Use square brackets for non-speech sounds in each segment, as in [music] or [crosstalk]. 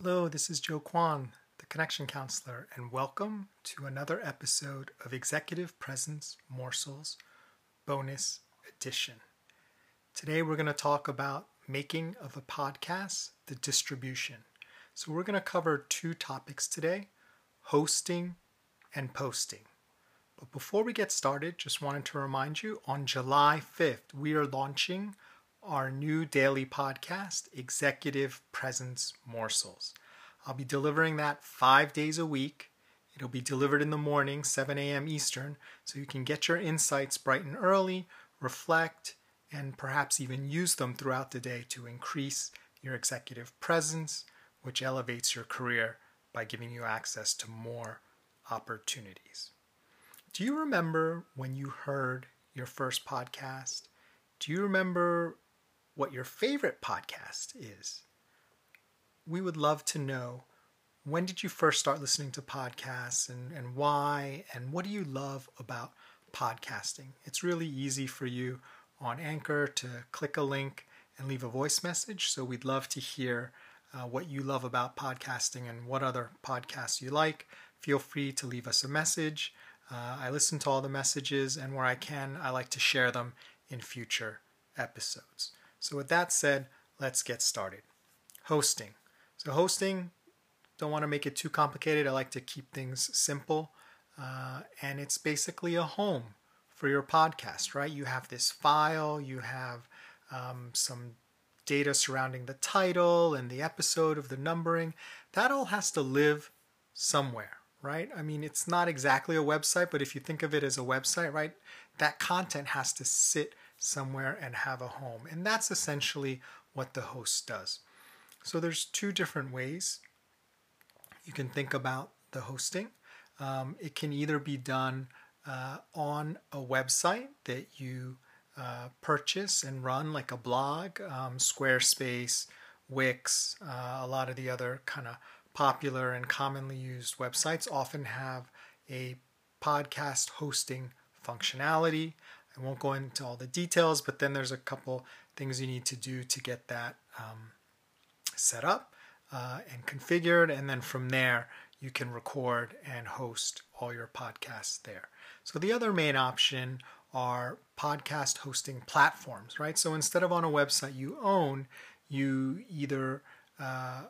Hello, this is Joe Kwan, the Connection Counselor, and welcome to another episode of Executive Presence Morsels Bonus Edition. Today we're going to talk about making of a podcast, the distribution. So we're going to cover two topics today hosting and posting. But before we get started, just wanted to remind you on July 5th, we are launching our new daily podcast, Executive Presence Morsels. I'll be delivering that five days a week. It'll be delivered in the morning, 7 a.m. Eastern, so you can get your insights bright and early, reflect, and perhaps even use them throughout the day to increase your executive presence, which elevates your career by giving you access to more opportunities. Do you remember when you heard your first podcast? Do you remember what your favorite podcast is. We would love to know when did you first start listening to podcasts and, and why, and what do you love about podcasting? It's really easy for you on Anchor to click a link and leave a voice message. So we'd love to hear uh, what you love about podcasting and what other podcasts you like. Feel free to leave us a message. Uh, I listen to all the messages, and where I can, I like to share them in future episodes. So, with that said, let's get started. Hosting. So, hosting, don't want to make it too complicated. I like to keep things simple. Uh, and it's basically a home for your podcast, right? You have this file, you have um, some data surrounding the title and the episode of the numbering. That all has to live somewhere, right? I mean, it's not exactly a website, but if you think of it as a website, right, that content has to sit somewhere and have a home. And that's essentially what the host does. So there's two different ways you can think about the hosting. Um, it can either be done uh, on a website that you uh, purchase and run, like a blog, um, Squarespace, Wix, uh, a lot of the other kind of popular and commonly used websites often have a podcast hosting functionality. I won't go into all the details, but then there's a couple things you need to do to get that um, set up uh, and configured. And then from there, you can record and host all your podcasts there. So the other main option are podcast hosting platforms, right? So instead of on a website you own, you either uh,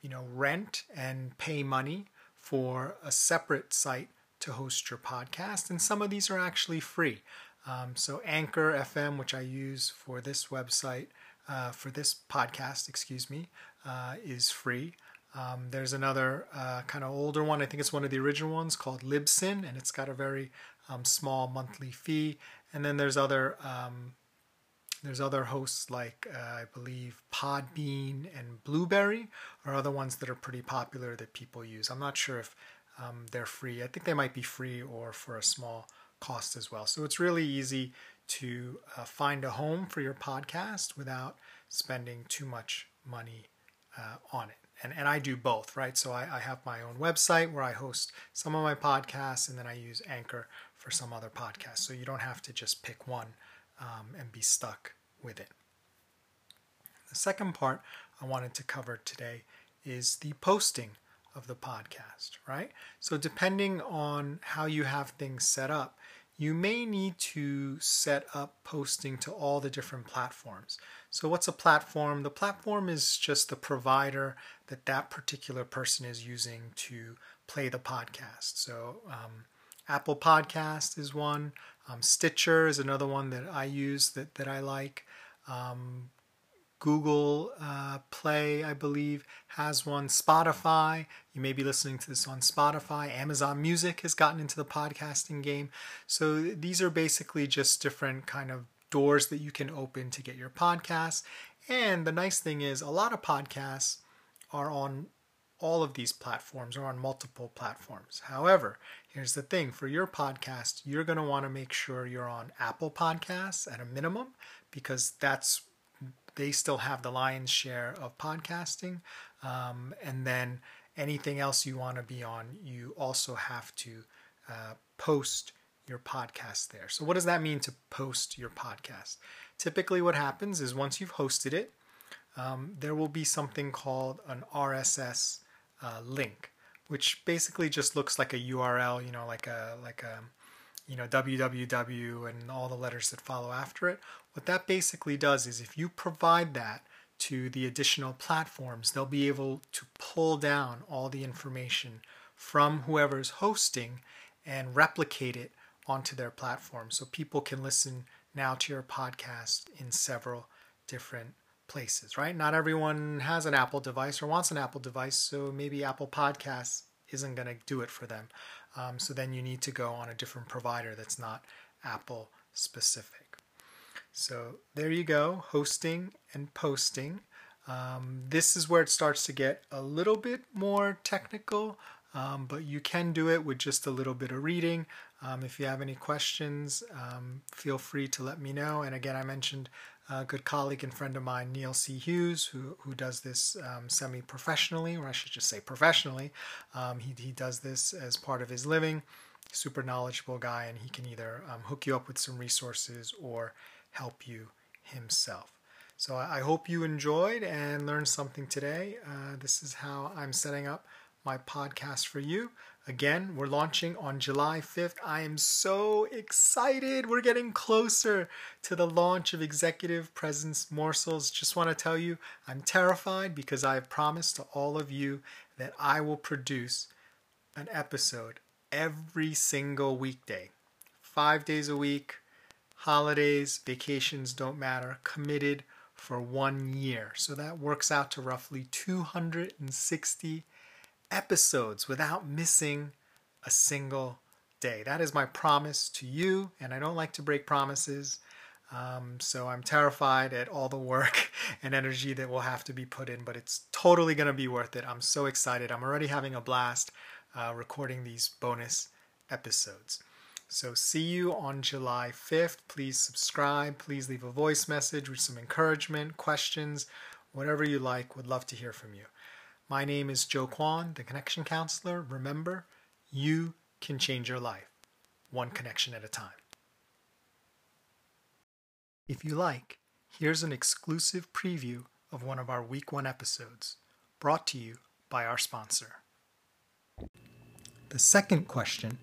you know rent and pay money for a separate site to host your podcast, and some of these are actually free. Um, so Anchor FM, which I use for this website, uh, for this podcast, excuse me, uh, is free. Um, there's another uh, kind of older one. I think it's one of the original ones called Libsyn, and it's got a very um, small monthly fee. And then there's other um, there's other hosts like uh, I believe Podbean and Blubrry are other ones that are pretty popular that people use. I'm not sure if um, they're free. I think they might be free or for a small cost as well. So it's really easy to uh, find a home for your podcast without spending too much money uh, on it. And, and I do both, right? So I, I have my own website where I host some of my podcasts, and then I use Anchor for some other podcasts. So you don't have to just pick one um, and be stuck with it. The second part I wanted to cover today is the posting of the podcast, right? So, depending on how you have things set up, you may need to set up posting to all the different platforms. So, what's a platform? The platform is just the provider that that particular person is using to play the podcast. So, um, Apple Podcast is one, um, Stitcher is another one that I use that, that I like. Um, Google uh, Play, I believe, has one. Spotify, you may be listening to this on Spotify. Amazon Music has gotten into the podcasting game. So these are basically just different kind of doors that you can open to get your podcast. And the nice thing is, a lot of podcasts are on all of these platforms or on multiple platforms. However, here's the thing for your podcast, you're going to want to make sure you're on Apple Podcasts at a minimum because that's they still have the lion's share of podcasting. Um, and then anything else you want to be on, you also have to uh, post your podcast there. So, what does that mean to post your podcast? Typically, what happens is once you've hosted it, um, there will be something called an RSS uh, link, which basically just looks like a URL, you know, like a like a you know www and all the letters that follow after it. What that basically does is if you provide that to the additional platforms, they'll be able to pull down all the information from whoever's hosting and replicate it onto their platform so people can listen now to your podcast in several different places, right? Not everyone has an Apple device or wants an Apple device, so maybe Apple Podcasts isn't going to do it for them. Um, so then you need to go on a different provider that's not Apple specific. So there you go, hosting and posting. Um, this is where it starts to get a little bit more technical, um, but you can do it with just a little bit of reading. Um, if you have any questions, um, feel free to let me know. And again, I mentioned a good colleague and friend of mine, Neil C. Hughes, who, who does this um, semi professionally, or I should just say professionally. Um, he, he does this as part of his living. Super knowledgeable guy, and he can either um, hook you up with some resources or help you himself. So I hope you enjoyed and learned something today. Uh, this is how I'm setting up my podcast for you. Again, we're launching on July 5th. I am so excited. We're getting closer to the launch of Executive Presence Morsels. Just want to tell you, I'm terrified because I have promised to all of you that I will produce an episode every single weekday, five days a week, holidays, vacations don't matter, committed for one year. So that works out to roughly 260 episodes without missing a single day. That is my promise to you, and I don't like to break promises. Um, so I'm terrified at all the work [laughs] and energy that will have to be put in, but it's totally going to be worth it. I'm so excited. I'm already having a blast uh, recording these bonus episodes. So, see you on July 5th. Please subscribe. Please leave a voice message with some encouragement, questions, whatever you like. Would love to hear from you. My name is Joe Kwan, the Connection Counselor. Remember, you can change your life one connection at a time. If you like, here's an exclusive preview of one of our Week 1 episodes, brought to you by our sponsor. The second question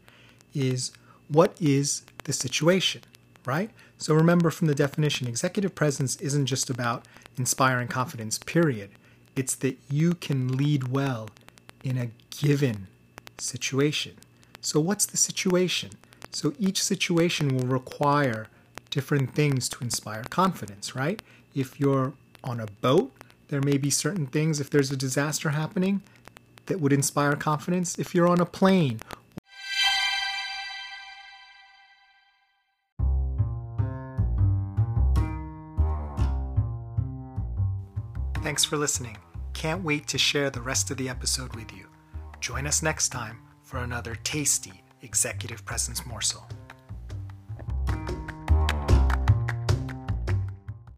is What is the situation? Right? So remember from the definition, executive presence isn't just about inspiring confidence, period. It's that you can lead well in a given situation. So, what's the situation? So, each situation will require different things to inspire confidence, right? If you're on a boat, there may be certain things, if there's a disaster happening, that would inspire confidence. If you're on a plane, Thanks for listening. Can't wait to share the rest of the episode with you. Join us next time for another tasty executive presence morsel.